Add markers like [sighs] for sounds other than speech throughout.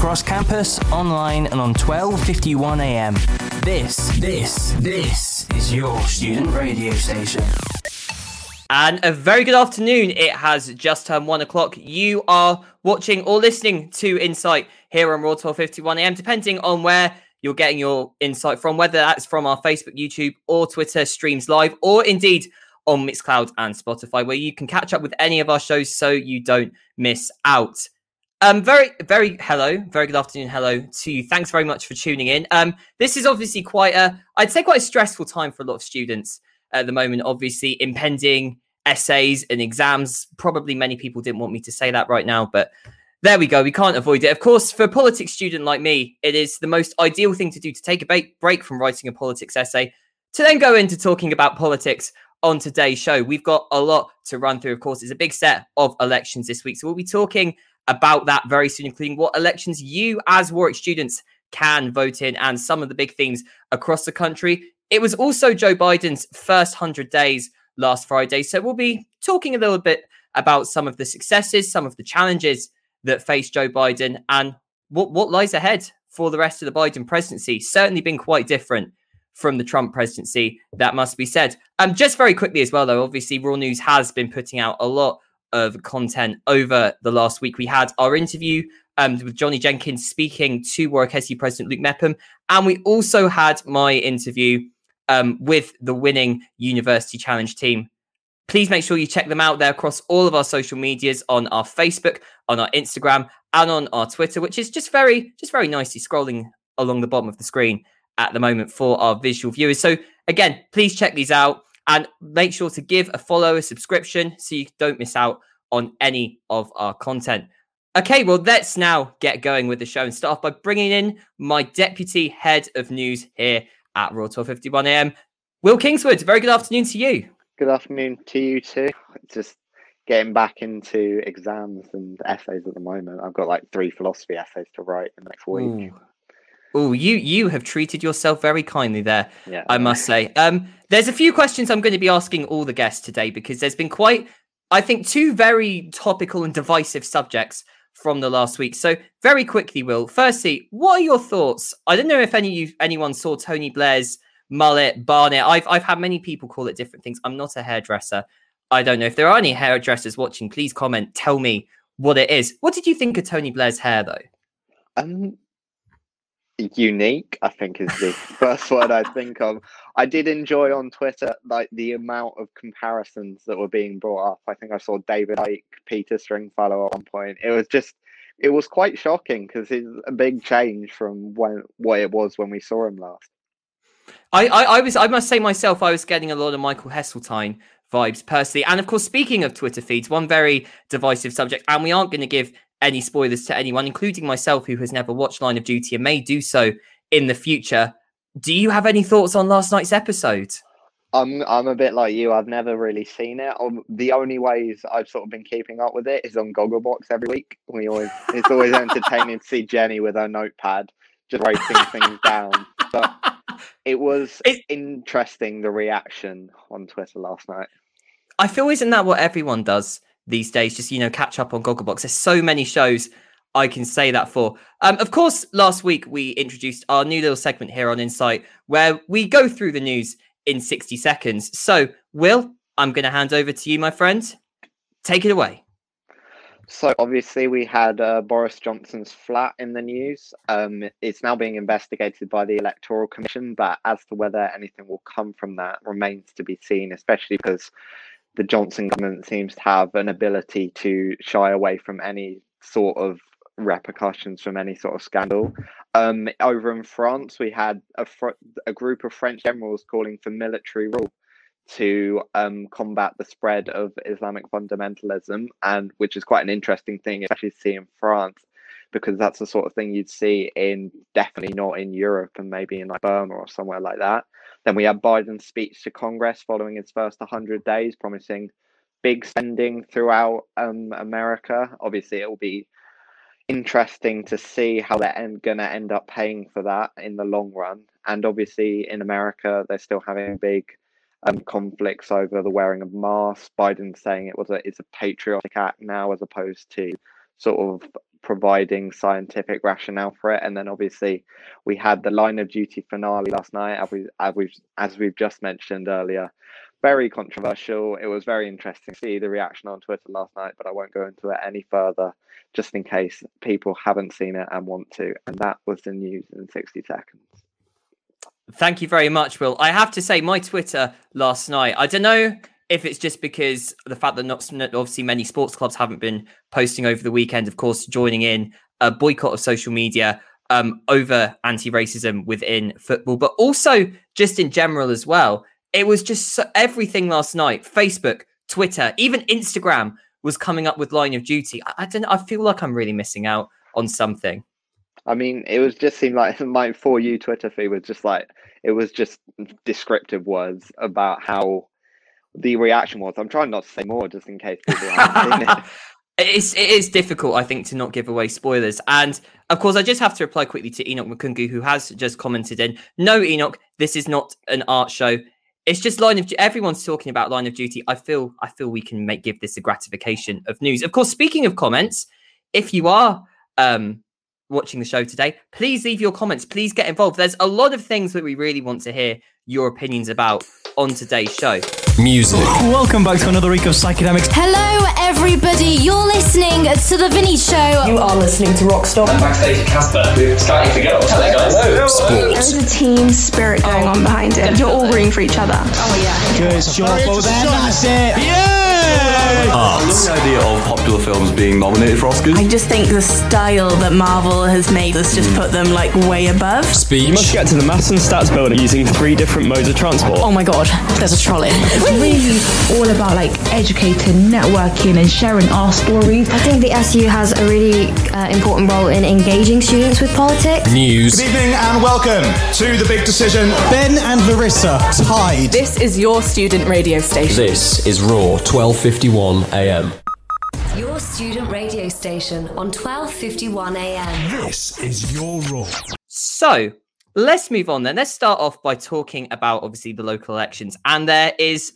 across campus, online, and on 1251 AM. This, this, this is your student radio station. And a very good afternoon. It has just turned one o'clock. You are watching or listening to Insight here on Raw 1251 AM, depending on where you're getting your insight from, whether that's from our Facebook, YouTube, or Twitter streams live, or indeed on Mixcloud and Spotify, where you can catch up with any of our shows so you don't miss out. Um, very, very hello, very good afternoon, hello to you. Thanks very much for tuning in. Um, this is obviously quite a, I'd say, quite a stressful time for a lot of students at the moment. Obviously, impending essays and exams. Probably many people didn't want me to say that right now, but there we go. We can't avoid it. Of course, for a politics student like me, it is the most ideal thing to do to take a break from writing a politics essay to then go into talking about politics on today's show. We've got a lot to run through. Of course, it's a big set of elections this week. So we'll be talking about that very soon, including what elections you, as Warwick students, can vote in and some of the big themes across the country. It was also Joe Biden's first 100 days last Friday. So we'll be talking a little bit about some of the successes, some of the challenges that face Joe Biden, and what, what lies ahead for the rest of the Biden presidency. Certainly been quite different from the Trump presidency, that must be said. Um, just very quickly as well, though, obviously, Raw News has been putting out a lot of content over the last week. We had our interview um, with Johnny Jenkins speaking to Warwick President Luke Mepham, and we also had my interview um, with the winning University Challenge team. Please make sure you check them out. They're across all of our social medias on our Facebook, on our Instagram, and on our Twitter, which is just very, just very nicely scrolling along the bottom of the screen at the moment for our visual viewers. So again, please check these out. And make sure to give a follow, a subscription, so you don't miss out on any of our content. Okay, well, let's now get going with the show and start off by bringing in my deputy head of news here at Raw 1251 AM, Will Kingswood. Very good afternoon to you. Good afternoon to you too. Just getting back into exams and essays at the moment. I've got like three philosophy essays to write in the next week. Ooh. Oh, you you have treated yourself very kindly there. Yeah. I must say. Um, there's a few questions I'm going to be asking all the guests today because there's been quite, I think, two very topical and divisive subjects from the last week. So very quickly, Will. Firstly, what are your thoughts? I don't know if any you anyone saw Tony Blair's mullet, barnet. I've I've had many people call it different things. I'm not a hairdresser. I don't know if there are any hairdressers watching. Please comment. Tell me what it is. What did you think of Tony Blair's hair, though? Um, unique i think is the [laughs] first word i think of. I did enjoy on twitter like the amount of comparisons that were being brought up. I think i saw david icke peter stringfellow at one point. It was just it was quite shocking because it's a big change from when what it was when we saw him last. I, I, I was I must say myself I was getting a lot of Michael Heseltine vibes personally. And of course, speaking of Twitter feeds, one very divisive subject, and we aren't going to give any spoilers to anyone, including myself, who has never watched Line of Duty and may do so in the future. Do you have any thoughts on last night's episode? I'm I'm a bit like you. I've never really seen it. Um, the only ways I've sort of been keeping up with it is on Gogglebox every week. We always it's always entertaining to see Jenny with her notepad just writing things down. But it was it's... interesting the reaction on Twitter last night. I feel isn't that what everyone does? These days. Just, you know, catch up on Gogglebox. There's so many shows I can say that for. Um, of course, last week we introduced our new little segment here on Insight where we go through the news in 60 seconds. So, Will, I'm going to hand over to you, my friend. Take it away. So obviously we had uh, Boris Johnson's flat in the news. Um, it's now being investigated by the Electoral Commission, but as to whether anything will come from that remains to be seen, especially because the Johnson government seems to have an ability to shy away from any sort of repercussions from any sort of scandal. Um, over in France, we had a, fr- a group of French generals calling for military rule to um, combat the spread of Islamic fundamentalism, and which is quite an interesting thing, especially to see in France, because that's the sort of thing you'd see in definitely not in Europe and maybe in like Burma or somewhere like that. Then we had Biden's speech to Congress following his first 100 days, promising big spending throughout um, America. Obviously, it will be interesting to see how they're going to end up paying for that in the long run. And obviously, in America, they're still having big um, conflicts over the wearing of masks. Biden saying it was a it's a patriotic act now, as opposed to sort of providing scientific rationale for it. And then obviously we had the line of duty finale last night, as we as we've as we've just mentioned earlier. Very controversial. It was very interesting to see the reaction on Twitter last night, but I won't go into it any further, just in case people haven't seen it and want to. And that was the news in 60 seconds. Thank you very much, Will. I have to say, my Twitter last night, I don't know if it's just because the fact that not obviously many sports clubs haven't been posting over the weekend, of course, joining in a boycott of social media um, over anti-racism within football, but also just in general as well. It was just so, everything last night. Facebook, Twitter, even Instagram was coming up with line of duty. I, I don't. I feel like I'm really missing out on something. I mean, it was just seemed like [laughs] my for you Twitter feed was just like it was just descriptive words about how the reaction was. I'm trying not to say more just in case people haven't seen it. [laughs] It's, it is difficult, I think, to not give away spoilers. And of course, I just have to reply quickly to Enoch Makungu, who has just commented in No, Enoch, this is not an art show. It's just line of everyone's talking about line of duty. I feel I feel we can make give this a gratification of news. Of course, speaking of comments, if you are um, watching the show today, please leave your comments. Please get involved. There's a lot of things that we really want to hear your opinions about on today's show music. Welcome back to another week of Psychedemics. Hello, everybody. You're listening to The Vinny Show. You are listening to Rockstar. I'm backstage at Casper. We're starting to get up. Hello, guys. Hello. Sports. There's a team spirit going oh, on behind it. You're all rooting for each other. Oh, yeah. Good job. Well, that's it. Yeah! Arts. I love the idea of popular films being nominated for Oscars. I just think the style that Marvel has made has just put them like way above. Speech. You must get to the maths and stats building using three different modes of transport. Oh my god, there's a trolley. It's really all about like educating, networking, and sharing our stories. I think the SU has a really uh, important role in engaging students with politics. News. Good evening and welcome to the big decision. Ben and Larissa tied. This is your student radio station. This is Raw 1251 AM. Your student radio station on 1251 AM. This is your role. So, let's move on then. Let's start off by talking about obviously the local elections. And there is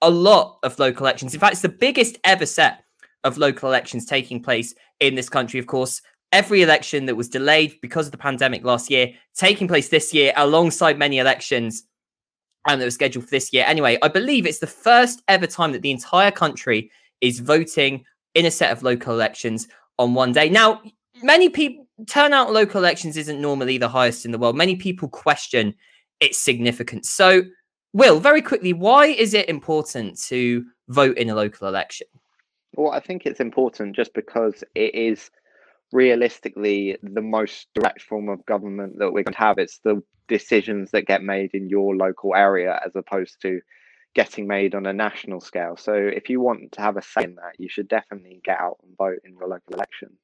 a lot of local elections. In fact, it's the biggest ever set of local elections taking place in this country. Of course, every election that was delayed because of the pandemic last year taking place this year alongside many elections and that was scheduled for this year. Anyway, I believe it's the first ever time that the entire country is voting in a set of local elections on one day. Now, many people turnout local elections isn't normally the highest in the world. Many people question its significance. So, Will, very quickly, why is it important to vote in a local election? Well, I think it's important just because it is realistically the most direct form of government that we're going to have. It's the decisions that get made in your local area as opposed to getting made on a national scale. So if you want to have a say in that, you should definitely get out and vote in your local election.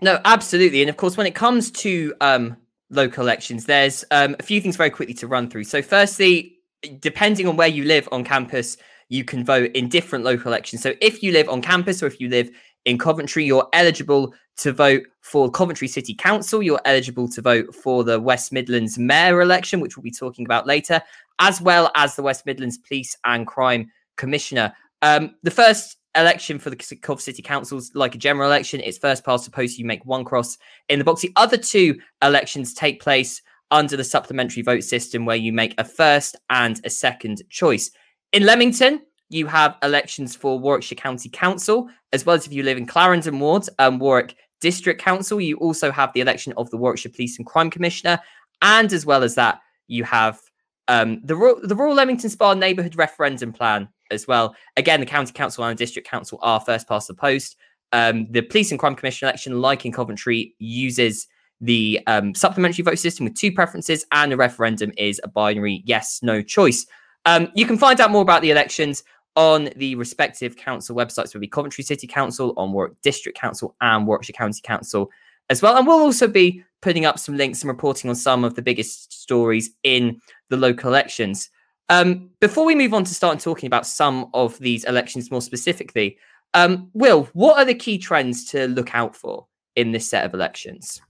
No, absolutely. And of course, when it comes to um, local elections, there's um, a few things very quickly to run through. So, firstly, depending on where you live on campus, you can vote in different local elections. So, if you live on campus or if you live in Coventry, you're eligible to vote for Coventry City Council. You're eligible to vote for the West Midlands Mayor election, which we'll be talking about later, as well as the West Midlands Police and Crime Commissioner. Um, the first election for the Cov City Councils, like a general election, it's first past the post. You make one cross in the box. The other two elections take place under the supplementary vote system, where you make a first and a second choice. In Leamington, you have elections for Warwickshire County Council, as well as if you live in Clarendon Ward, um, Warwick District Council. You also have the election of the Warwickshire Police and Crime Commissioner, and as well as that, you have um, the the Royal Leamington Spa Neighbourhood Referendum Plan as well. Again, the County Council and District Council are first past the post. Um, the Police and Crime Commission election, like in Coventry, uses the um, supplementary vote system with two preferences, and the referendum is a binary yes no choice. Um, you can find out more about the elections on the respective council websites, will be Coventry City Council, on Warwick District Council, and Warwickshire County Council as well. And we'll also be putting up some links and reporting on some of the biggest stories in the local elections. Um, before we move on to start talking about some of these elections more specifically, um, Will, what are the key trends to look out for in this set of elections?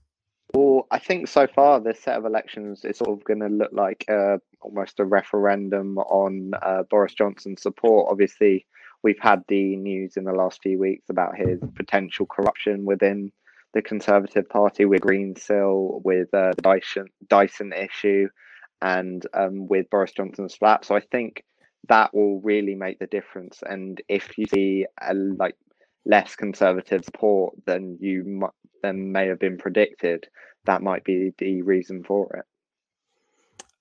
Well, I think so far this set of elections is sort of going to look like uh, almost a referendum on uh, Boris Johnson's support. Obviously, we've had the news in the last few weeks about his potential corruption within the Conservative Party with Green Greensill, with uh, the Dyson, Dyson issue, and um, with Boris Johnson's flat. So I think that will really make the difference. And if you see a, like less conservative support than you than may have been predicted, that might be the reason for it.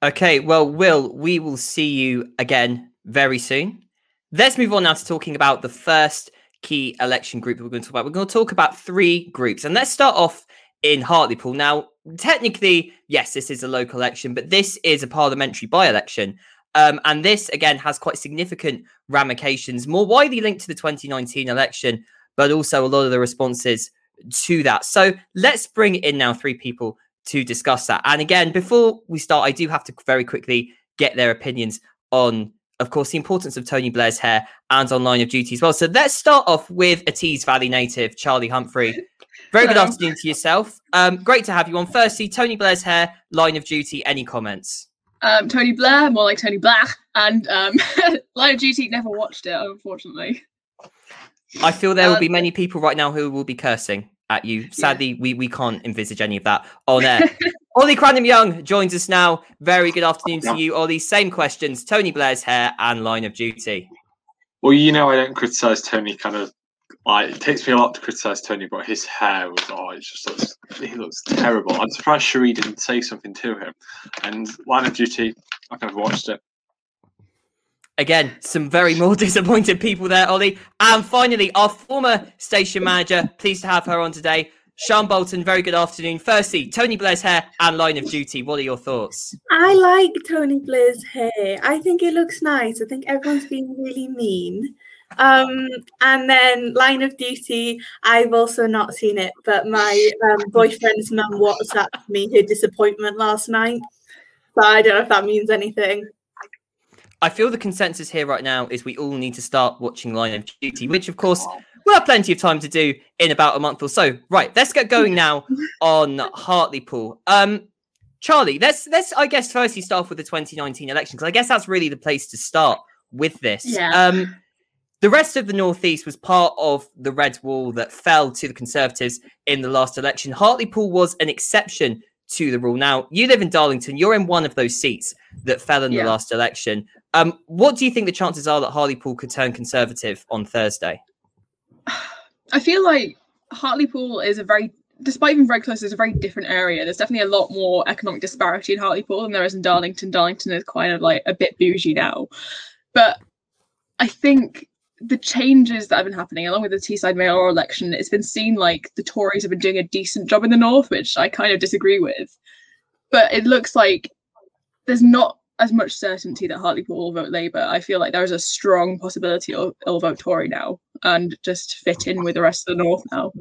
Okay, well, Will, we will see you again very soon. Let's move on now to talking about the first key election group that we're going to talk about. We're going to talk about three groups, and let's start off in Hartlepool. Now, technically, yes, this is a local election, but this is a parliamentary by election. Um, and this, again, has quite significant ramifications, more widely linked to the 2019 election, but also a lot of the responses to that. So let's bring in now three people to discuss that. And again, before we start, I do have to very quickly get their opinions on, of course, the importance of Tony Blair's hair and on line of duty as well. So let's start off with a Tees Valley native, Charlie Humphrey. Very good afternoon to yourself. Um, great to have you on. Firstly, Tony Blair's hair, line of duty. Any comments? Um, Tony Blair, more like Tony Black, and um, [laughs] Line of Duty. Never watched it, unfortunately. I feel there will be um, many people right now who will be cursing at you. Sadly, yeah. we, we can't envisage any of that on air. [laughs] Ollie Cranham Young joins us now. Very good afternoon to you, Ollie. Same questions Tony Blair's hair and line of duty. Well, you know, I don't criticize Tony kind of like it takes me a lot to criticize Tony, but his hair was oh, it just looks he looks terrible. I'm surprised Cherie didn't say something to him. And Line of Duty, I've never watched it. Again, some very more [laughs] disappointed people there, Ollie. And finally, our former station manager, pleased to have her on today. Sean Bolton, very good afternoon. Firstly, Tony Blair's hair and line of duty. What are your thoughts? I like Tony Blair's hair. I think it looks nice. I think everyone's being really mean. Um, and then Line of Duty, I've also not seen it, but my um, boyfriend's mum WhatsApped me her disappointment last night. But I don't know if that means anything. I feel the consensus here right now is we all need to start watching Line of Duty, which of course we'll have plenty of time to do in about a month or so. Right, let's get going now [laughs] on Hartlepool. Um, Charlie, let's let's I guess firstly start off with the 2019 election because I guess that's really the place to start with this. Yeah. Um, the rest of the Northeast was part of the red wall that fell to the Conservatives in the last election. Hartlepool was an exception to the rule. Now, you live in Darlington, you're in one of those seats that fell in yeah. the last election. Um, what do you think the chances are that Hartlepool could turn Conservative on Thursday? [sighs] I feel like Hartlepool is a very, despite being very close, it's a very different area. There's definitely a lot more economic disparity in Hartlepool than there is in Darlington. Darlington is kind of like a bit bougie now. But I think the changes that have been happening, along with the Teesside mayoral election, it's been seen like the Tories have been doing a decent job in the north, which I kind of disagree with. But it looks like there's not as much certainty that Hartlepool will vote Labour. I feel like there is a strong possibility of it'll vote Tory now and just fit in with the rest of the north now.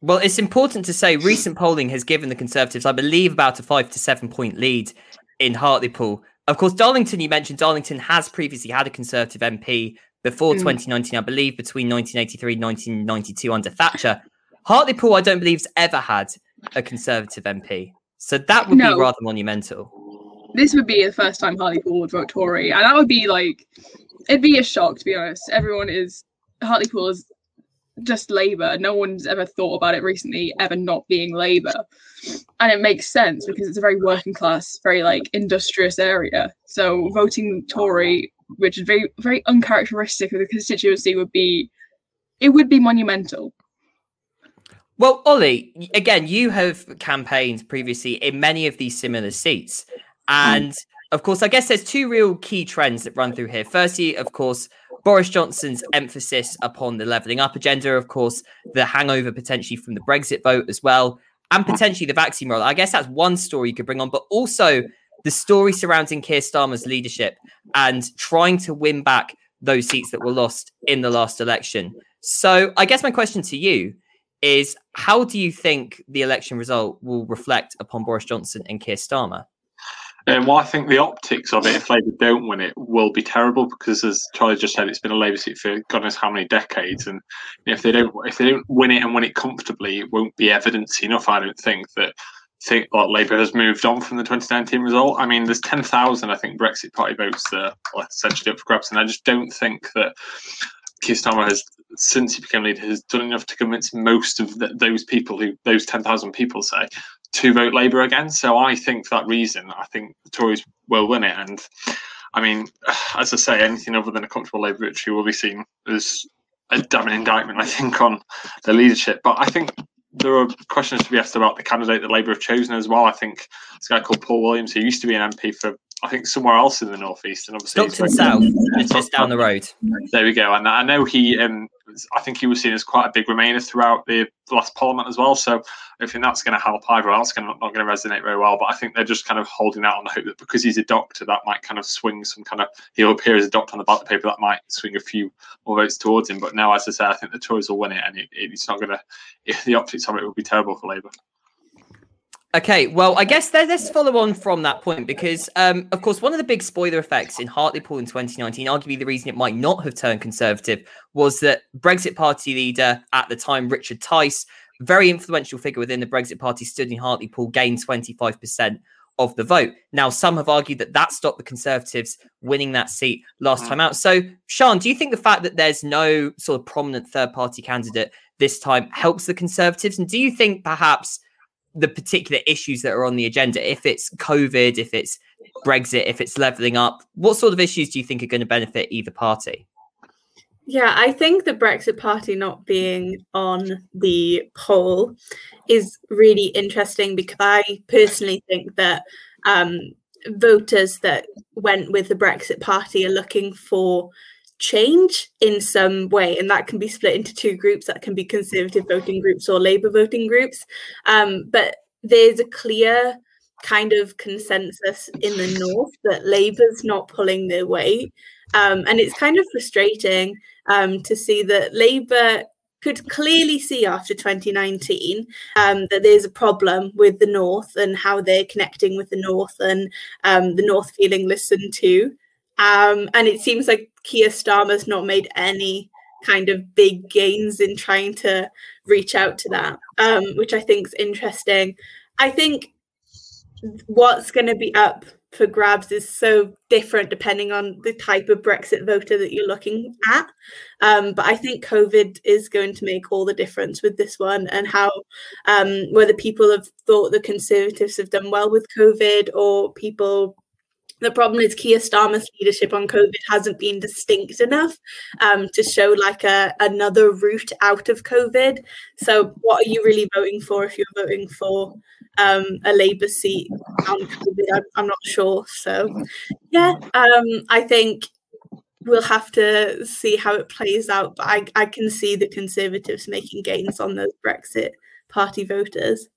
Well, it's important to say recent polling has given the Conservatives, I believe, about a five to seven point lead in Hartlepool. Of course, Darlington, you mentioned Darlington has previously had a Conservative MP before mm. 2019, I believe, between 1983 and 1992 under Thatcher. Hartlepool, I don't believe, has ever had a Conservative MP. So that would no. be rather monumental. This would be the first time Hartlepool would vote Tory. And that would be like, it'd be a shock, to be honest. Everyone is, Hartlepool is just Labour. No one's ever thought about it recently, ever not being Labour. And it makes sense because it's a very working class, very like industrious area. So voting Tory, which is very very uncharacteristic of the constituency, would be it would be monumental. Well, Ollie, again, you have campaigned previously in many of these similar seats. And mm. of course, I guess there's two real key trends that run through here. Firstly, of course, Boris Johnson's emphasis upon the levelling up agenda, of course, the hangover potentially from the Brexit vote as well, and potentially the vaccine roll. I guess that's one story you could bring on, but also the story surrounding Keir Starmer's leadership and trying to win back those seats that were lost in the last election. So, I guess my question to you is how do you think the election result will reflect upon Boris Johnson and Keir Starmer? Um, well, I think the optics of it, if Labour don't win it, will be terrible because, as Charlie just said, it's been a Labour seat for God knows how many decades, and if they don't, if they don't win it and win it comfortably, it won't be evidence enough. I don't think that think Labour has moved on from the 2019 result. I mean, there's 10,000, I think, Brexit Party votes that are essentially up for grabs, and I just don't think that Keir Starmer has, since he became leader, has done enough to convince most of the, those people who those 10,000 people say to vote Labour again. So I think for that reason, I think the Tories will win it. And I mean, [sighs] as I say, anything other than a comfortable Labour victory will be seen as a damning indictment, I think, on the leadership. But I think there are questions to be asked about the candidate that Labour have chosen as well. I think this guy called Paul Williams, who used to be an MP for I think somewhere else in the northeast, and obviously Stockton South, just down the road. There we go. And I know he, um, I think he was seen as quite a big Remainer throughout the last Parliament as well. So I think that's going to help either. That's going to, not going to resonate very well. But I think they're just kind of holding out on the hope that because he's a doctor, that might kind of swing some kind of. He'll appear as a doctor on the ballot paper. That might swing a few more votes towards him. But now, as I say, I think the Tories will win it, and it, it's not going [laughs] to. The optics of it will be terrible for Labour. Okay, well, I guess let's follow on from that point because, um, of course, one of the big spoiler effects in Hartlepool in 2019, arguably the reason it might not have turned conservative, was that Brexit Party leader at the time, Richard Tice, very influential figure within the Brexit Party, stood in Hartlepool, gained 25% of the vote. Now, some have argued that that stopped the Conservatives winning that seat last time out. So, Sean, do you think the fact that there's no sort of prominent third party candidate this time helps the Conservatives? And do you think perhaps the particular issues that are on the agenda, if it's COVID, if it's Brexit, if it's levelling up, what sort of issues do you think are going to benefit either party? Yeah, I think the Brexit Party not being on the poll is really interesting because I personally think that um, voters that went with the Brexit Party are looking for change in some way and that can be split into two groups that can be conservative voting groups or labour voting groups. Um, but there's a clear kind of consensus in the north that labour's not pulling their weight. Um, and it's kind of frustrating um, to see that labour could clearly see after 2019 um, that there's a problem with the north and how they're connecting with the north and um, the north feeling listened to. Um, and it seems like Keir Starmer's not made any kind of big gains in trying to reach out to that, um, which I think is interesting. I think what's going to be up for grabs is so different depending on the type of Brexit voter that you're looking at. Um, but I think COVID is going to make all the difference with this one and how um, whether people have thought the Conservatives have done well with COVID or people the problem is Keir Starmer's leadership on COVID hasn't been distinct enough um, to show like a another route out of COVID. So, what are you really voting for if you're voting for um, a Labour seat on COVID? I'm, I'm not sure. So, yeah, um, I think we'll have to see how it plays out. But I, I can see the Conservatives making gains on those Brexit Party voters.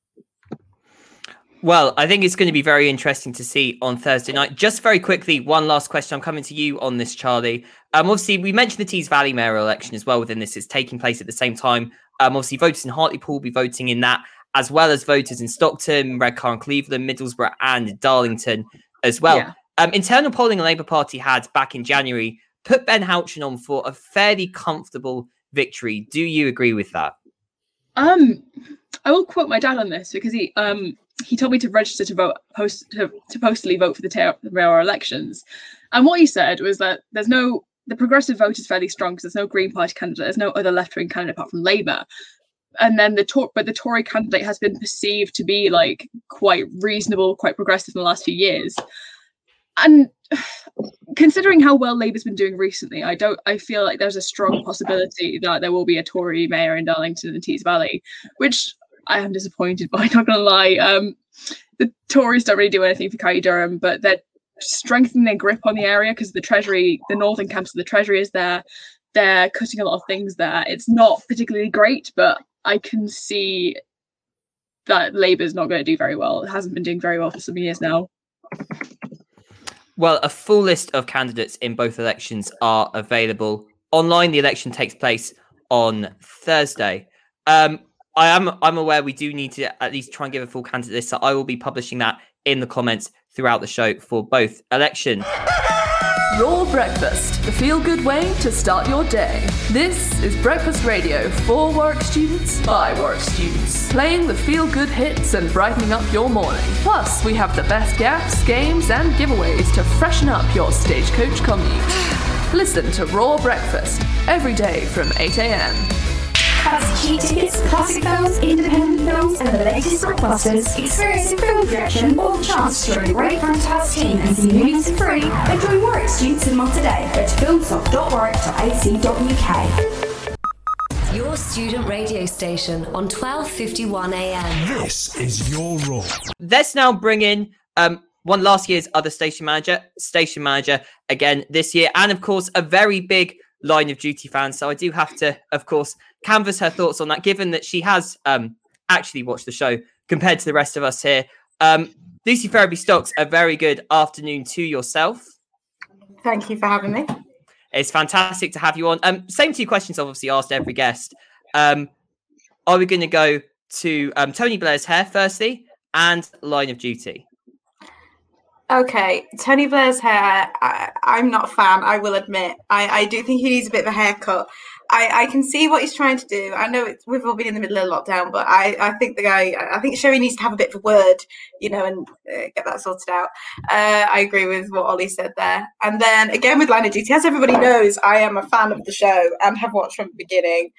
Well, I think it's going to be very interesting to see on Thursday night. Just very quickly, one last question. I'm coming to you on this, Charlie. Um, obviously, we mentioned the Tees Valley mayoral election as well within this. It's taking place at the same time. Um, obviously, voters in Hartlepool will be voting in that, as well as voters in Stockton, Redcar and Cleveland, Middlesbrough, and Darlington as well. Yeah. Um, internal polling the Labour Party had back in January put Ben Houchen on for a fairly comfortable victory. Do you agree with that? Um, I will quote my dad on this because he um he told me to register to vote post to, to postally vote for the mayoral elections. And what he said was that there's no the progressive vote is fairly strong because there's no green party candidate there's no other left-wing candidate apart from labour. And then the Tor- but the tory candidate has been perceived to be like quite reasonable quite progressive in the last few years. And [sighs] considering how well labour's been doing recently i don't i feel like there's a strong possibility that there will be a tory mayor in darlington and tees valley which I am disappointed by, [laughs] not gonna lie. Um, the Tories don't really do anything for County Durham, but they're strengthening their grip on the area because the Treasury, the northern campus of the Treasury is there. They're cutting a lot of things there. It's not particularly great, but I can see that Labour's not going to do very well. It hasn't been doing very well for some years now. Well, a full list of candidates in both elections are available online. The election takes place on Thursday. Um, I am I'm aware we do need to at least try and give a full candidate list, so I will be publishing that in the comments throughout the show for both election. Raw Breakfast, the feel good way to start your day. This is Breakfast Radio for Warwick students by Warwick students. playing the feel good hits and brightening up your morning. Plus, we have the best gaps, games, and giveaways to freshen up your stagecoach commute. Listen to Raw Breakfast every day from 8 a.m. Fancy cheap tickets, classic films, independent films, and the latest blockbusters. Experience in film direction or the chance to join a great fantastic team and see movies for free. And join Warwick Student Cinema today. Go to filmsoc.warwick.ac.uk. Your student radio station on 1251 AM. This is your role. Let's now bring in um, one last year's other station manager, station manager again this year, and of course, a very big line of duty fan. So I do have to, of course, canvass her thoughts on that, given that she has um, actually watched the show compared to the rest of us here. Um, Lucy Ferriby Stocks, a very good afternoon to yourself. Thank you for having me. It's fantastic to have you on. Um, same two questions I've obviously asked every guest. Um, are we going to go to um, Tony Blair's hair firstly and line of duty? Okay, Tony Blair's hair. I, I'm not a fan. I will admit. I, I do think he needs a bit of a haircut. I, I can see what he's trying to do. I know it's, we've all been in the middle of lockdown, but I, I think the guy. I think Cherie needs to have a bit of a word, you know, and uh, get that sorted out. Uh, I agree with what Ollie said there. And then again with Line of Duty, as everybody knows, I am a fan of the show and have watched from the beginning.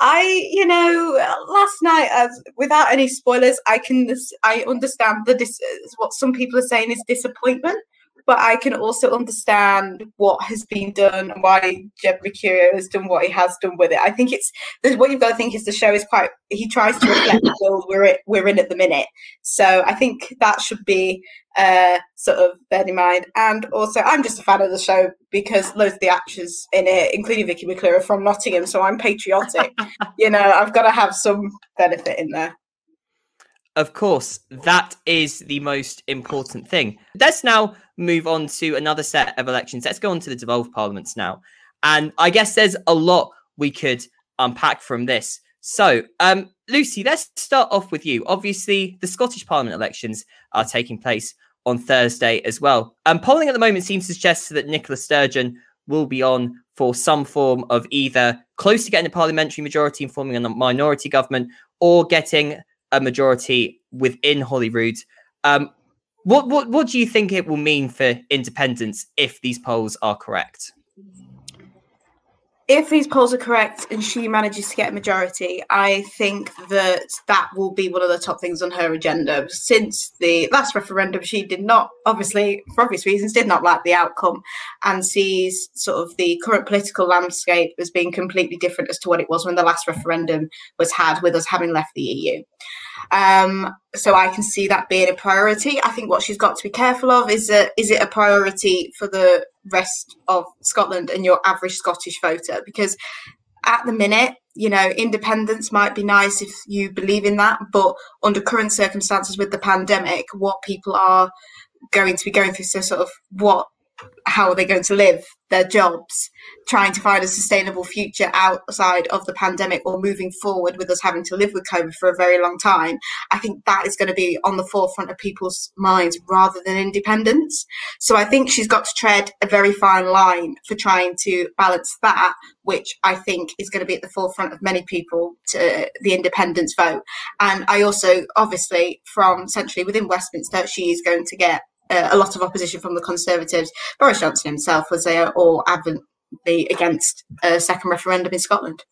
I, you know, last night, as without any spoilers, I can I understand the dis- what some people are saying is disappointment but I can also understand what has been done and why Jed Mercurio has done what he has done with it. I think it's what you've got to think is the show is quite. He tries to reflect the world we're in, we're in at the minute, so I think that should be uh, sort of bear in mind. And also, I'm just a fan of the show because loads of the actors in it, including Vicky McClure, are from Nottingham, so I'm patriotic. [laughs] you know, I've got to have some benefit in there. Of course, that is the most important thing. Let's now move on to another set of elections. Let's go on to the devolved parliaments now. And I guess there's a lot we could unpack from this. So, um, Lucy, let's start off with you. Obviously, the Scottish Parliament elections are taking place on Thursday as well. Um, polling at the moment seems to suggest that Nicola Sturgeon will be on for some form of either close to getting a parliamentary majority and forming a minority government or getting a majority within Holyrood. Um, what what what do you think it will mean for independence if these polls are correct? If these polls are correct and she manages to get a majority, I think that that will be one of the top things on her agenda. Since the last referendum, she did not, obviously, for obvious reasons, did not like the outcome and sees sort of the current political landscape as being completely different as to what it was when the last referendum was had, with us having left the EU. Um, so I can see that being a priority. I think what she's got to be careful of is that is it a priority for the rest of Scotland and your average Scottish voter? Because at the minute, you know, independence might be nice if you believe in that, but under current circumstances with the pandemic, what people are going to be going through, so sort of what how are they going to live their jobs, trying to find a sustainable future outside of the pandemic or moving forward with us having to live with COVID for a very long time. I think that is going to be on the forefront of people's minds rather than independence. So I think she's got to tread a very fine line for trying to balance that, which I think is going to be at the forefront of many people to the independence vote. And I also, obviously, from centrally within Westminster, she is going to get a lot of opposition from the Conservatives. Boris Johnson himself was there all adamantly against a second referendum in Scotland.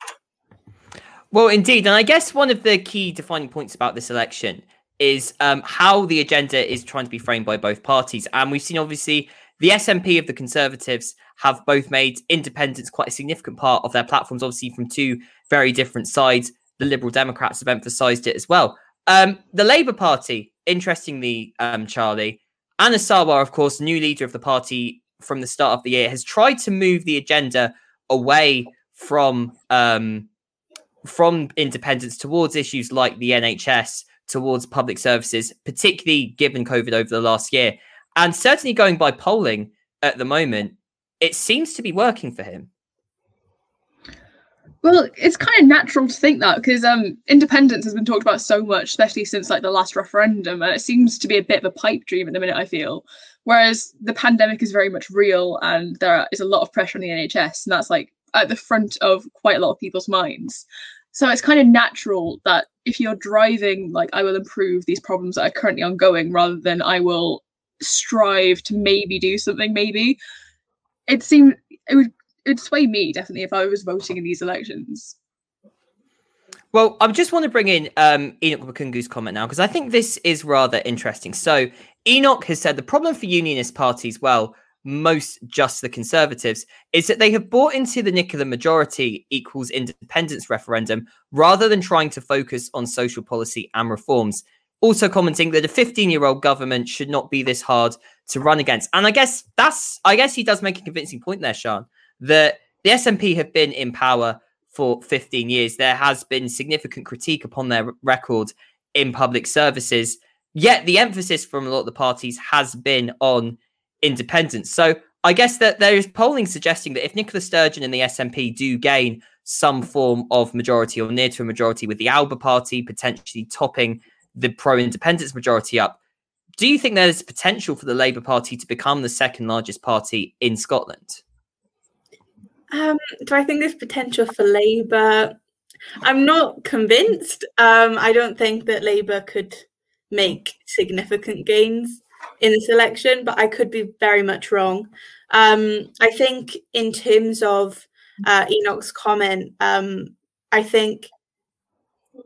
Well, indeed. And I guess one of the key defining points about this election is um, how the agenda is trying to be framed by both parties. And we've seen, obviously, the SNP of the Conservatives have both made independence quite a significant part of their platforms, obviously, from two very different sides. The Liberal Democrats have emphasised it as well. Um, the Labour Party, interestingly, um, Charlie, Anas Sarwar, of course, new leader of the party from the start of the year, has tried to move the agenda away from um, from independence towards issues like the NHS, towards public services, particularly given COVID over the last year. And certainly going by polling at the moment, it seems to be working for him. Well, it's kind of natural to think that because um, independence has been talked about so much, especially since like the last referendum, and it seems to be a bit of a pipe dream at the minute. I feel, whereas the pandemic is very much real, and there is a lot of pressure on the NHS, and that's like at the front of quite a lot of people's minds. So it's kind of natural that if you're driving like I will improve these problems that are currently ongoing rather than I will strive to maybe do something maybe it seemed it would it'd sway me definitely if I was voting in these elections. Well, I just want to bring in um, Enoch Bakungu's comment now because I think this is rather interesting. So, Enoch has said the problem for unionist parties, well, most just the Conservatives, is that they have bought into the Nicola majority equals independence referendum rather than trying to focus on social policy and reforms. Also, commenting that a 15 year old government should not be this hard to run against. And I guess that's, I guess he does make a convincing point there, Sean, that the SNP have been in power for 15 years. There has been significant critique upon their record in public services. Yet the emphasis from a lot of the parties has been on independence. So I guess that there is polling suggesting that if Nicola Sturgeon and the SNP do gain some form of majority or near to a majority with the Alba Party potentially topping the pro independence majority up, do you think there's potential for the Labour Party to become the second largest party in Scotland? Um, do I think there's potential for Labour? I'm not convinced. Um, I don't think that Labour could make significant gains in this election, but I could be very much wrong. Um, I think, in terms of uh, Enoch's comment, um, I think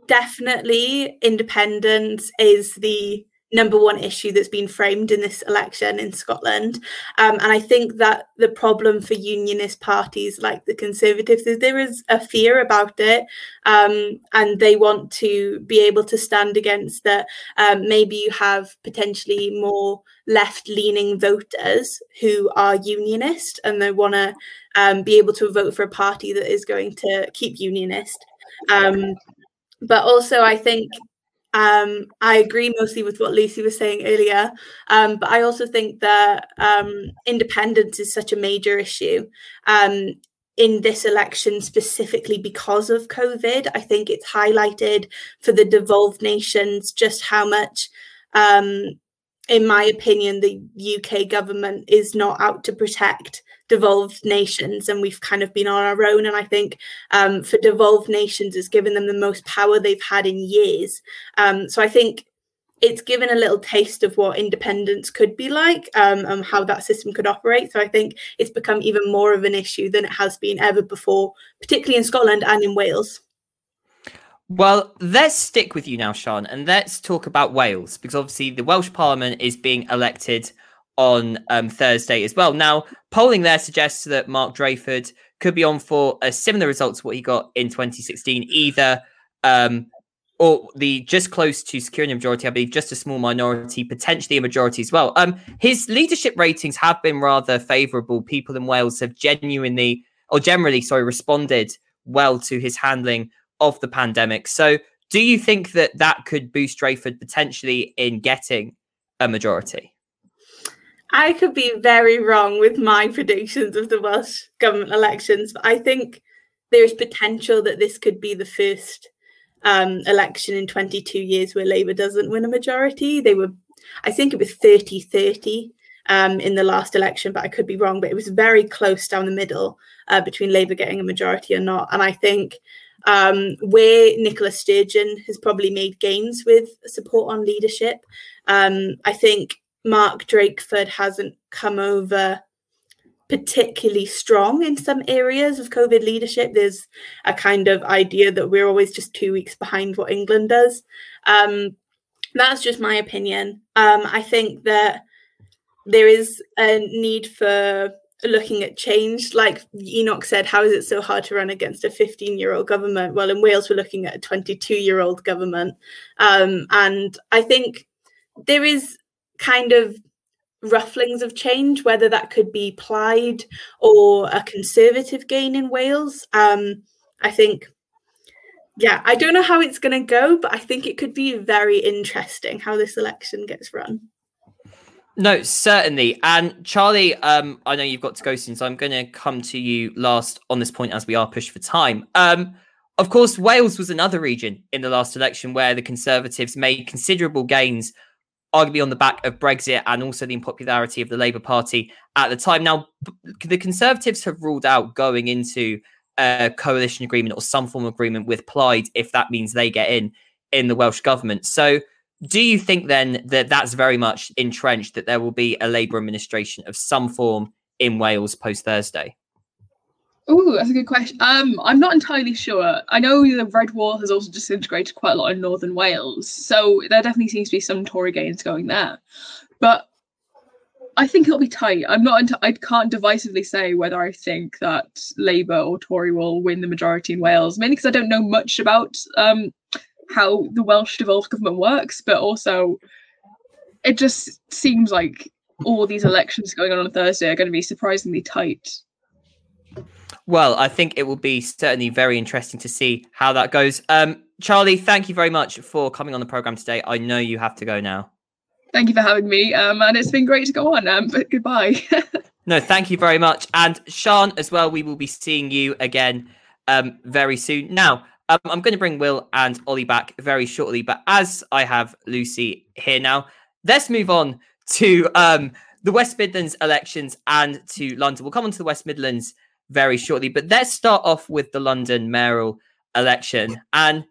definitely independence is the number one issue that's been framed in this election in Scotland. Um, and I think that the problem for unionist parties like the Conservatives is there is a fear about it. Um, and they want to be able to stand against that. Um, maybe you have potentially more left leaning voters who are unionist and they want to um, be able to vote for a party that is going to keep unionist. Um, but also, I think um, I agree mostly with what Lucy was saying earlier, um, but I also think that um, independence is such a major issue um, in this election, specifically because of COVID. I think it's highlighted for the devolved nations just how much um, in my opinion, the UK government is not out to protect devolved nations, and we've kind of been on our own. And I think um, for devolved nations, it's given them the most power they've had in years. Um, so I think it's given a little taste of what independence could be like um, and how that system could operate. So I think it's become even more of an issue than it has been ever before, particularly in Scotland and in Wales. Well, let's stick with you now, Sean, and let's talk about Wales because obviously the Welsh Parliament is being elected on um, Thursday as well. Now, polling there suggests that Mark Drakeford could be on for a similar result to what he got in 2016, either um, or the just close to securing a majority, I believe, just a small minority, potentially a majority as well. Um, his leadership ratings have been rather favourable. People in Wales have genuinely, or generally, sorry, responded well to his handling of the pandemic. So, do you think that that could boost Drakeford potentially in getting a majority? I could be very wrong with my predictions of the Welsh government elections, but I think there is potential that this could be the first um, election in 22 years where Labour doesn't win a majority. They were, I think it was 30 30 um, in the last election, but I could be wrong. But it was very close down the middle uh, between Labour getting a majority or not. And I think um, where Nicola Sturgeon has probably made gains with support on leadership. Um, I think Mark Drakeford hasn't come over particularly strong in some areas of COVID leadership. There's a kind of idea that we're always just two weeks behind what England does. Um, that's just my opinion. Um, I think that there is a need for looking at change. Like Enoch said, how is it so hard to run against a 15 year old government? Well, in Wales, we're looking at a 22 year old government. Um, and I think there is kind of rufflings of change, whether that could be Plaid or a conservative gain in Wales. Um, I think, yeah, I don't know how it's going to go, but I think it could be very interesting how this election gets run. No, certainly. And Charlie, um, I know you've got to go soon, so I'm going to come to you last on this point as we are pushed for time. Um, of course, Wales was another region in the last election where the Conservatives made considerable gains, arguably on the back of Brexit and also the unpopularity of the Labour Party at the time. Now, the Conservatives have ruled out going into a coalition agreement or some form of agreement with Plaid if that means they get in in the Welsh government. So, do you think then that that's very much entrenched that there will be a Labour administration of some form in Wales post Thursday? Oh, that's a good question. Um, I'm not entirely sure. I know the Red Wall has also disintegrated quite a lot in northern Wales, so there definitely seems to be some Tory gains going there. But I think it'll be tight. I'm not. Enti- I can't divisively say whether I think that Labour or Tory will win the majority in Wales, mainly because I don't know much about um, how the Welsh devolved government works, but also it just seems like all these elections going on on Thursday are going to be surprisingly tight. Well, I think it will be certainly very interesting to see how that goes. Um, Charlie, thank you very much for coming on the program today. I know you have to go now. Thank you for having me, um, and it's been great to go on. Um, but goodbye. [laughs] no, thank you very much, and Sean as well. We will be seeing you again um, very soon. Now, um, I'm going to bring Will and Ollie back very shortly, but as I have Lucy here now, let's move on to um, the West Midlands elections and to London. We'll come on to the West Midlands very shortly, but let's start off with the London mayoral election. And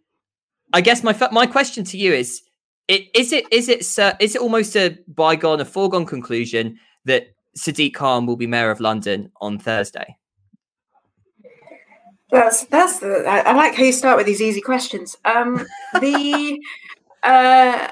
I guess my my question to you is: it, Is it is it is it almost a bygone, a foregone conclusion that Sadiq Khan will be mayor of London on Thursday? That's that's the. I, I like how you start with these easy questions. Um, the [laughs] uh,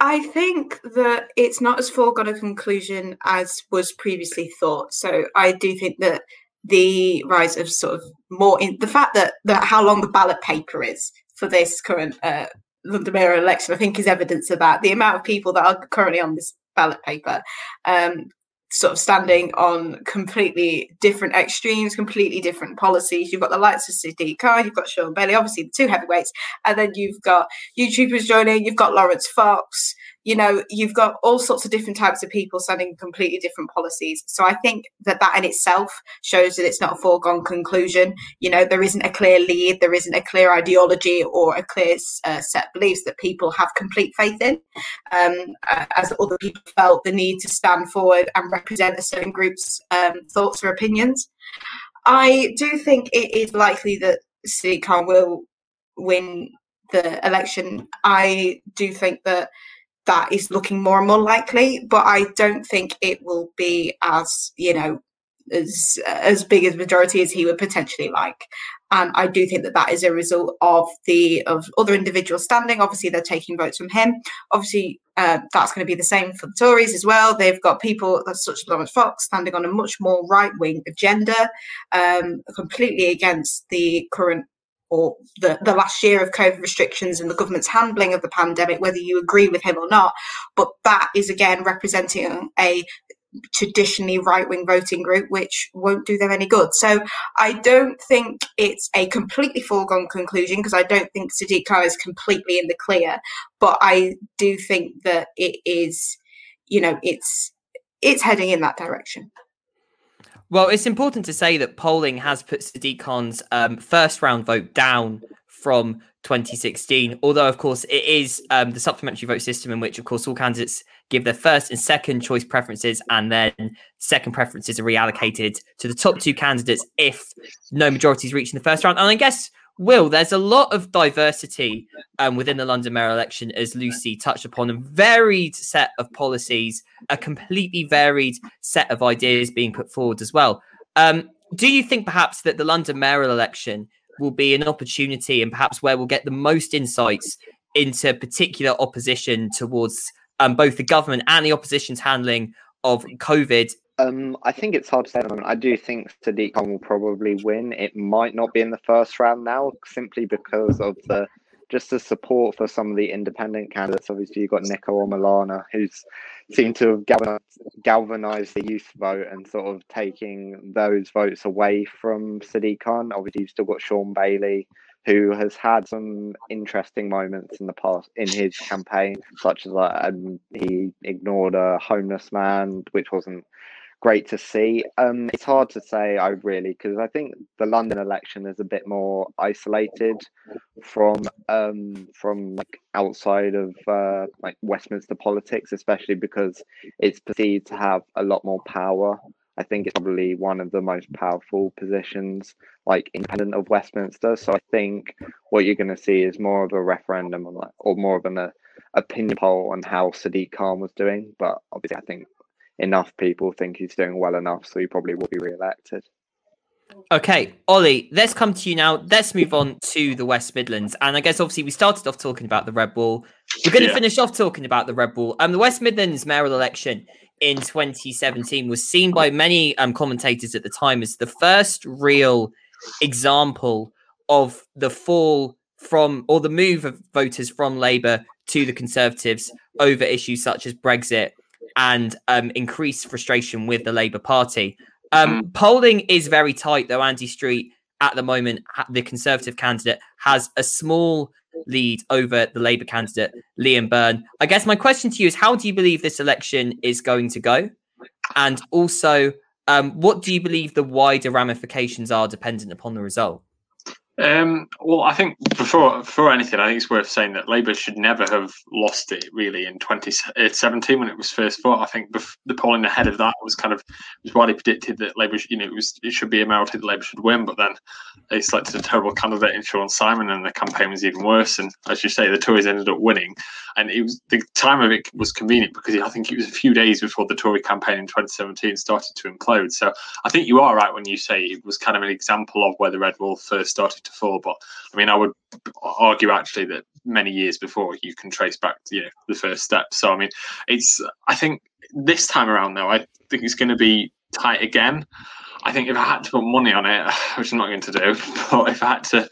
I think that it's not as foregone a conclusion as was previously thought. So I do think that the rise of sort of more in the fact that that how long the ballot paper is for this current uh, London mayor election, I think, is evidence of that. The amount of people that are currently on this ballot paper um, sort of standing on completely different extremes, completely different policies. You've got the likes of Sadiq Khan, you've got Shaun Bailey, obviously the two heavyweights, and then you've got YouTubers joining, you've got Laurence Fox, you know, you've got all sorts of different types of people standing completely different policies. So I think that that in itself shows that it's not a foregone conclusion. You know, there isn't a clear lead, there isn't a clear ideology or a clear uh, set of beliefs that people have complete faith in. Um, as other people felt the need to stand forward and represent a certain group's um, thoughts or opinions. I do think it is likely that Sadiq Khan will win the election. I do think that that is looking more and more likely, but I don't think it will be as you know as as big as majority as he would potentially like. And I do think that that is a result of the of other individuals standing. Obviously, they're taking votes from him. Obviously, uh, that's going to be the same for the Tories as well. They've got people such as Laurence Fox standing on a much more right wing agenda, um, completely against the current or the, the last year of COVID restrictions and the government's handling of the pandemic, whether you agree with him or not. But that is again representing a traditionally right wing voting group, which won't do them any good. So I don't think it's a completely foregone conclusion because I don't think Sadiq Khan is completely in the clear. But I do think that it is, you know, it's it's heading in that direction. Well, it's important to say that polling has put Sadiq Khan's um, first round vote down from 2016. Although, of course, it is um, the supplementary vote system in which, of course, all candidates give their first and second choice preferences, and then second preferences are reallocated to the top two candidates if no majority is reached in the first round. And I guess Will, there's a lot of diversity um, within the London mayor election, as Lucy touched upon, a varied set of policies, a completely varied set of ideas being put forward as well. Um, do you think perhaps that the London mayoral election will be an opportunity and perhaps where we'll get the most insights into particular opposition towards um, both the government and the opposition's handling of COVID um, I think it's hard to say. I do think Sadiq Khan will probably win. It might not be in the first round now, simply because of the just the support for some of the independent candidates. Obviously, you've got Niko Omilana, who's seemed to have galvanized, galvanized the youth vote and sort of taking those votes away from Sadiq Khan. Obviously, you've still got Shaun Bailey, who has had some interesting moments in the past in his campaign, such as like um, he ignored a homeless man, which wasn't great to see. Um, it's hard to say, I really, because I think the London election is a bit more isolated from um, from like outside of uh, like Westminster politics, especially because it's perceived to have a lot more power I think it's probably one of the most powerful positions, like independent of Westminster. So I think what you're going to see is more of a referendum on that, or more of an uh, opinion poll on how Sadiq Khan was doing. But obviously, I think enough people think he's doing well enough, so he probably will be re-elected. Okay, Ollie, let's come to you now. Let's move on to the West Midlands. And I guess obviously we started off talking about the Red Wall. We're going to Yeah. finish off talking about the Red Wall. Um, the West Midlands mayoral election in 2017 was seen by many um, commentators at the time as the first real example of the fall from or the move of voters from Labour to the Conservatives over issues such as Brexit and um, increased frustration with the Labour Party. Um, Polling is very tight, though. Andy Street, at the moment, the Conservative candidate, has a small lead over the Labour candidate, Liam Byrne. I guess my question to you is how do you believe this election is going to go? And also, um, what do you believe the wider ramifications are dependent upon the result? Um, well, I think before before anything, I think it's worth saying that Labour should never have lost it really in 2017 when it was first fought. I think bef- the polling ahead of that was kind of was widely predicted that Labour, you know, it was it should be a majority that Labour should win, but then they selected a terrible candidate in Siôn Simon, and the campaign was even worse. And as you say, the Tories ended up winning, and it was the time of it was convenient because I think it was a few days before the Tory campaign in 2017 started to implode. So I think you are right when you say it was kind of an example of where the Red Wall first started to fall. But I mean, I would argue actually that many years before you can trace back to you know the first step. So I mean, it's I think this time around though, I think it's going to be tight again. I think if I had to put money on it, [sighs] which I'm not going to do, [laughs] but if I had to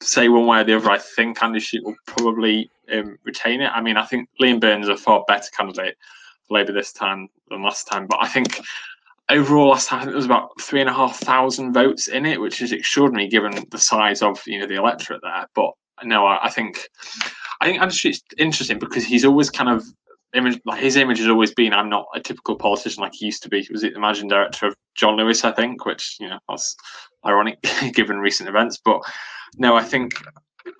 say one way or the other, I think Andy Street will probably um, retain it. I mean, I think Liam Burns is a far better candidate for Labour this time than last time, but I think overall last time I think there was about three and a half thousand votes in it, which is extraordinary given the size of you know the electorate there. But no, I, I think I think Street's interesting because he's always kind of image like his image has always been I'm not a typical politician like he used to be. He was the managing director of John Lewis, I think, which you know that's ironic [laughs] given recent events. But no, I think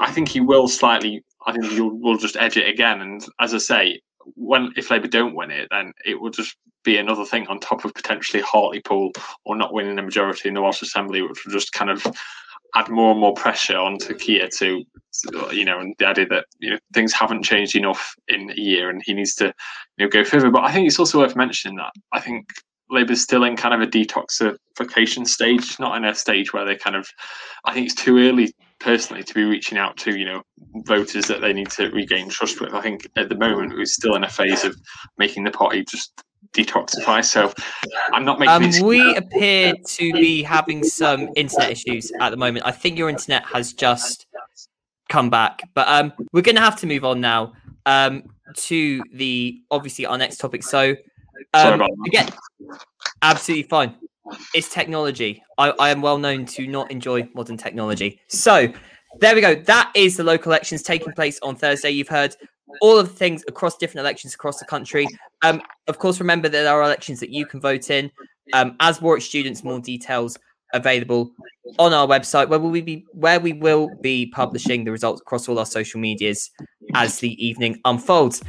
I think he will slightly. I think you'll will just edge it again. And as I say, when if Labour don't win it, then it will just be another thing on top of potentially Hartlepool or not winning a majority in the Welsh Assembly, which will just kind of add more and more pressure onto Keir to, you know, and the idea that you know things haven't changed enough in a year and he needs to, you know, go further. But I think it's also worth mentioning that I think Labour's still in kind of a detoxification stage, not in a stage where they kind of. I think it's too early personally to be reaching out to you know voters that they need to regain trust with. I think at the moment we're still in a phase of making the party just detoxify. So I'm not making. Um, we appear to be having some internet issues at the moment. I think your internet has just come back, but um, we're going to have to move on now um, to the obviously our next topic. So um, again, absolutely fine. It's technology. I, I am well known to not enjoy modern technology. So there we go. That is the local elections taking place on Thursday. You've heard all of the things across different elections across the country. Um, of course, remember that there are elections that you can vote in. Um, as Warwick students, more details available on our website, where we be where we will be publishing the results across all our social medias as the evening unfolds.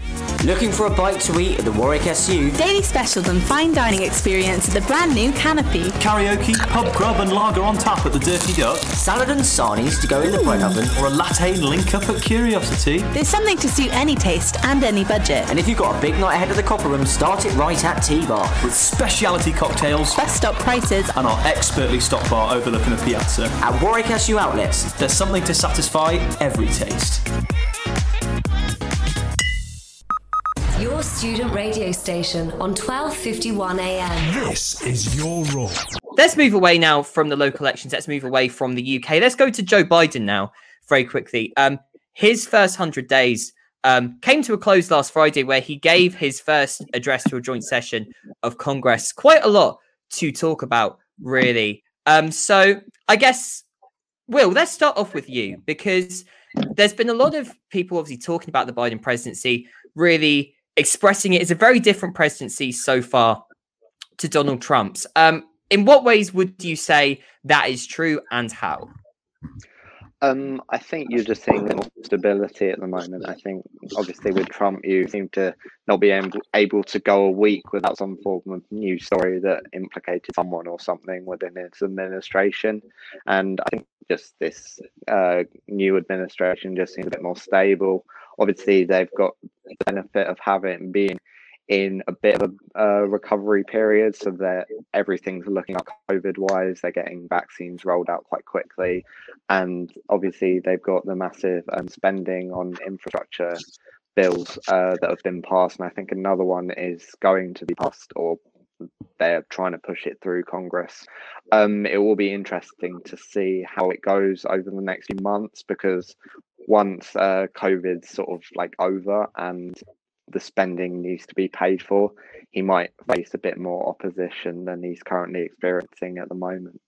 Looking for a bite to eat at the Warwick SU? Daily specials and fine dining experience at the brand new Canopy. Karaoke, pub grub, and lager on tap at the Dirty Duck. Salad and sarnies to go in the bread oven. Or a latte link up at Curiosity. There's something to suit any taste and any budget. And if you've got a big night ahead of the Copper Room, start it right at T-Bar. With speciality cocktails Best stop prices. and our expertly stocked bar overlooking a piazza. At Warwick SU outlets. There's something to satisfy every taste. Your student radio station on 1251 AM. This is your role. Let's move away now from the local elections. Let's move away from the UK. Let's go to Joe Biden now, very quickly. Um, his first hundred days um, came to a close last Friday, where he gave his first address to a joint session of Congress. Quite a lot to talk about, really. Um, so I guess, Will, let's start off with you because there's been a lot of people obviously talking about the Biden presidency, really expressing it as a very different presidency so far to Donald Trump's. Um, in what ways would you say that is true and how? Um, I think you're just seeing more stability at the moment. I think obviously with Trump, you seem to not be able, able to go a week without some form of news story that implicated someone or something within his administration. And I think just this uh, new administration just seems a bit more stable. Obviously, they've got the benefit of having being in a bit of a uh, recovery period so that everything's looking up covid wise they're getting vaccines rolled out quite quickly and obviously they've got the massive um, spending on infrastructure bills uh, that have been passed and i think another one is going to be passed or they're trying to push it through congress. Um, it will be interesting to see how it goes over the next few months because once uh, COVID's sort of like over and the spending needs to be paid for, he might face a bit more opposition than he's currently experiencing at the moment.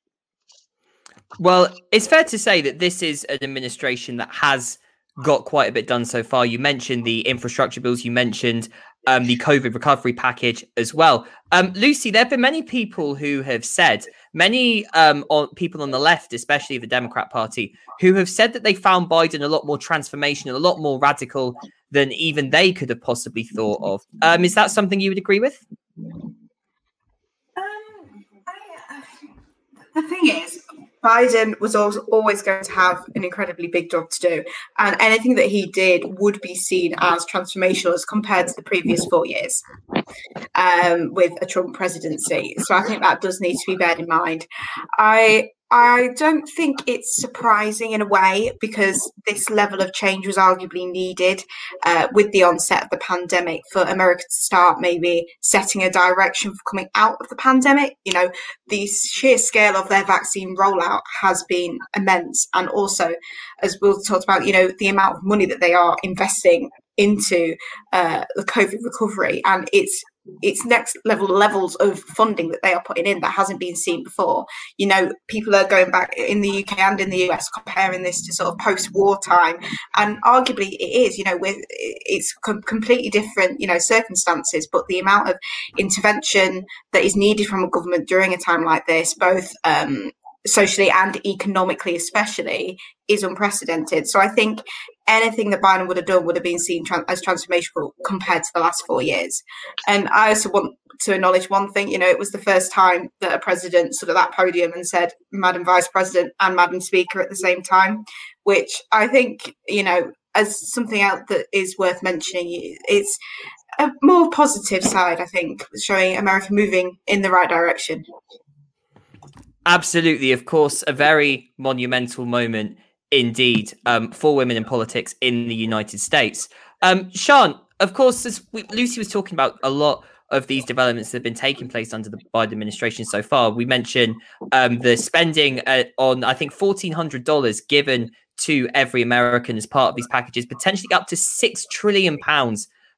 Well, it's fair to say that this is an administration that has got quite a bit done so far. You mentioned the infrastructure bills, you mentioned um, the COVID recovery package as well. Um, Lucy, there have been many people who have said, many um, on, people on the left, especially the Democrat Party, who have said that they found Biden a lot more transformational, a lot more radical than even they could have possibly thought of. Um, is that something you would agree with? Um, I, uh, the thing is, Biden was always going to have an incredibly big job to do, and anything that he did would be seen as transformational as compared to the previous four years um, with a Trump presidency. So I think that does need to be beared in mind. I I don't think it's surprising in a way because this level of change was arguably needed uh, with the onset of the pandemic for America to start maybe setting a direction for coming out of the pandemic. You know, the sheer scale of their vaccine rollout has been immense. And also, as Will talked about, you know, the amount of money that they are investing into uh, the COVID recovery. And it's it's next level levels of funding that they are putting in that hasn't been seen before. You know, people are going back in the UK and in the US comparing this to sort of post-war time, and arguably it is. You know, with it's com- completely different, you know, circumstances, but the amount of intervention that is needed from a government during a time like this, both um, socially and economically, especially, is unprecedented. So I think anything that Biden would have done would have been seen tra- as transformational compared to the last four years. And I also want to acknowledge one thing. You know, it was the first time that a president stood at that podium and said, "Madam Vice President" and "Madam Speaker" at the same time, which I think, you know, as something else that is worth mentioning, it's a more positive side. I think showing America moving in the right direction. Absolutely, of course, a very monumental moment indeed um, for women in politics in the United States. Um, Sean, of course, as we, Lucy was talking about a lot of these developments that have been taking place under the Biden administration so far. We mentioned um, the spending uh, on, I think, $1,400 given to every American as part of these packages, potentially up to £6 trillion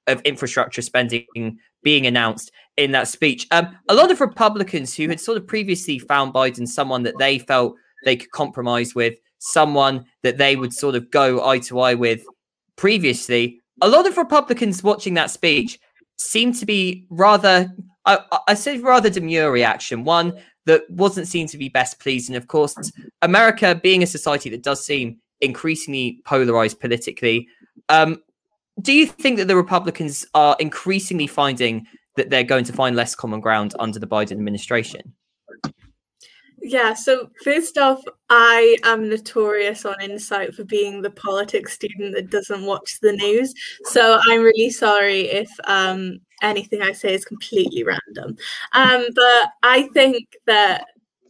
of infrastructure spending being announced in that speech. Um, a lot of Republicans who had sort of previously found Biden someone that they felt they could compromise with someone that they would sort of go eye to eye with previously. A lot of Republicans watching that speech seemed to be rather, I, I said rather demure reaction. One that wasn't seen to be best pleased. And of course, America being a society that does seem increasingly polarized politically. Um, do you think that the Republicans are increasingly finding that they're going to find less common ground under the Biden administration? Yeah, so first off, I am notorious on Insight for being the politics student that doesn't watch the news. So I'm really sorry if um, anything I say is completely random. Um, but I think that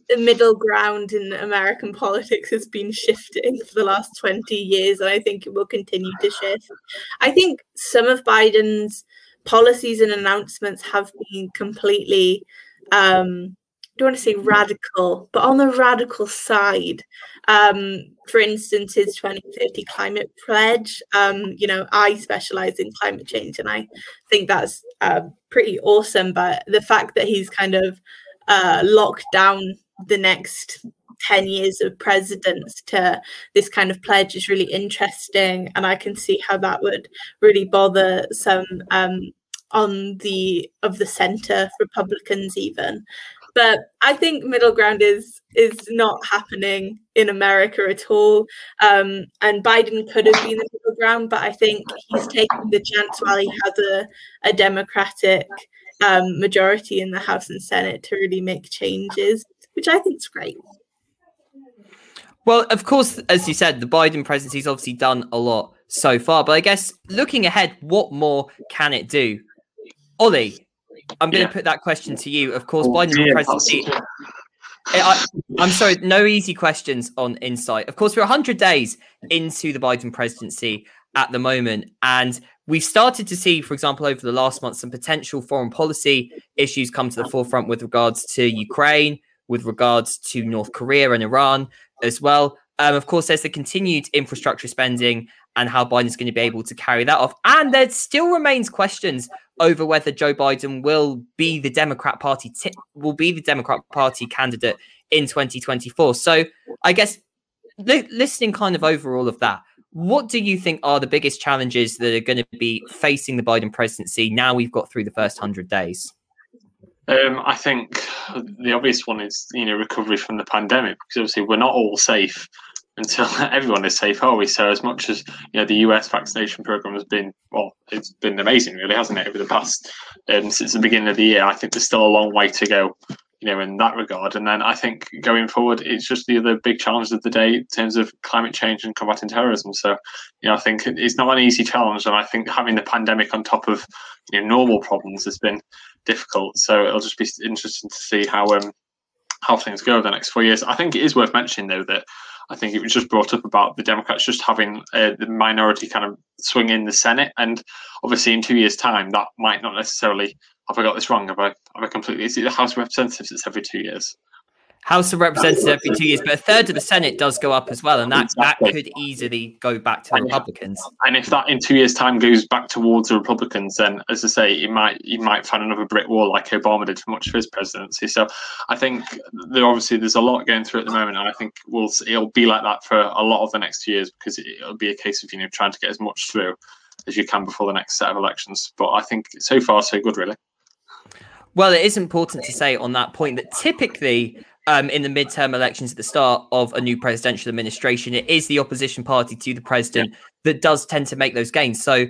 the middle ground in American politics has been shifting for the last 20 years, and I think it will continue to shift. I think some of Biden's policies and announcements have been completely um, don't want to say radical, but on the radical side. Um, for instance, his 2050 climate pledge. Um, you know, I specialize in climate change, and I think that's uh, pretty awesome. But the fact that he's kind of uh, locked down the next 10 years of presidents to this kind of pledge is really interesting. And I can see how that would really bother some um, on the of the center Republicans even. But I think middle ground is is not happening in America at all. Um, and Biden could have been the middle ground, but I think he's taking the chance while he has a, a Democratic um, majority in the House and Senate to really make changes, which I think is great. Well, of course, as you said, the Biden presidency's obviously done a lot so far, but I guess looking ahead, what more can it do? Ollie, I'm going to yeah. put that question to you. Of course, oh, Biden presidency. Eh, I, am sorry, no easy questions on Insight. Of course, we're 100 days into the Biden presidency at the moment, and we've started to see, for example, over the last month, some potential foreign policy issues come to the forefront with regards to Ukraine, with regards to North Korea and Iran as well. Um, of course, there's the continued infrastructure spending and how Biden's going to be able to carry that off. And there still remains questions over whether Joe Biden will be the Democrat Party t- will be the Democrat Party candidate in 2024. So, I guess li- listening kind of over all of that, what do you think are the biggest challenges that are going to be facing the Biden presidency now we've got through the first 100 days? Um, I think the obvious one is you know recovery from the pandemic because obviously we're not all safe until [laughs] everyone is safe, are we? So as much as you know the US vaccination program has been well, it's been amazing, really, hasn't it, over the past um, since the beginning of the year? I think there's still a long way to go, you know, in that regard. And then I think going forward, it's just the other big challenge of the day in terms of climate change and combating terrorism. So you know, I think it's not an easy challenge, and I think having the pandemic on top of you know normal problems has been difficult. So it'll just be interesting to see how um how things go over the next four years. I think it is worth mentioning though that I think it was just brought up about the Democrats just having uh, the minority kind of swing in the Senate, and obviously in two years' time that might not necessarily. Have I got this wrong? Have I have I completely? Is it the House of Representatives? It's every two years. House of Representatives every two years, but a third of the Senate does go up as well, and that, exactly. that could easily go back to the Republicans. And if that in two years' time goes back towards the Republicans, then as I say, you might you might find another brick wall like Obama did for much of his presidency. So I think there obviously there's a lot going through at the moment, and I think we'll it'll be like that for a lot of the next two years because it'll be a case of you know trying to get as much through as you can before the next set of elections. But I think so far so good, really. Well, it is important to say on that point that typically um, in the midterm elections at the start of a new presidential administration, it is the opposition party to the president yeah. that does tend to make those gains. So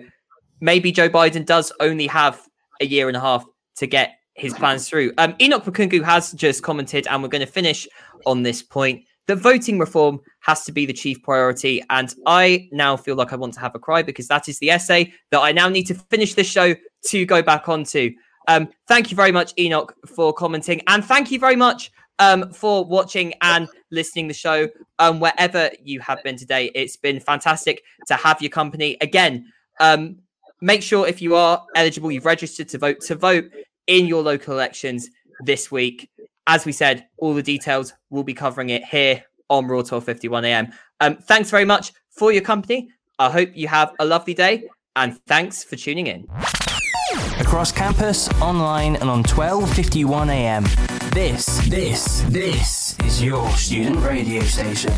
maybe Joe Biden does only have a year and a half to get his plans through. Um, Enoch Makungu has just commented, and we're going to finish on this point that voting reform has to be the chief priority. And I now feel like I want to have a cry because that is the essay that I now need to finish this show to go back onto. Um, thank you very much, Enoch, for commenting. And thank you very much um, for watching and listening the show um, wherever you have been today. It's been fantastic to have your company again. Um, make sure if you are eligible, you've registered to vote to vote in your local elections this week. As we said, all the details we'll be covering it here on Raw 1251 AM. Um, thanks very much for your company. I hope you have a lovely day and thanks for tuning in. Across campus, online, and on 1251 AM. This, this, this is your student radio station.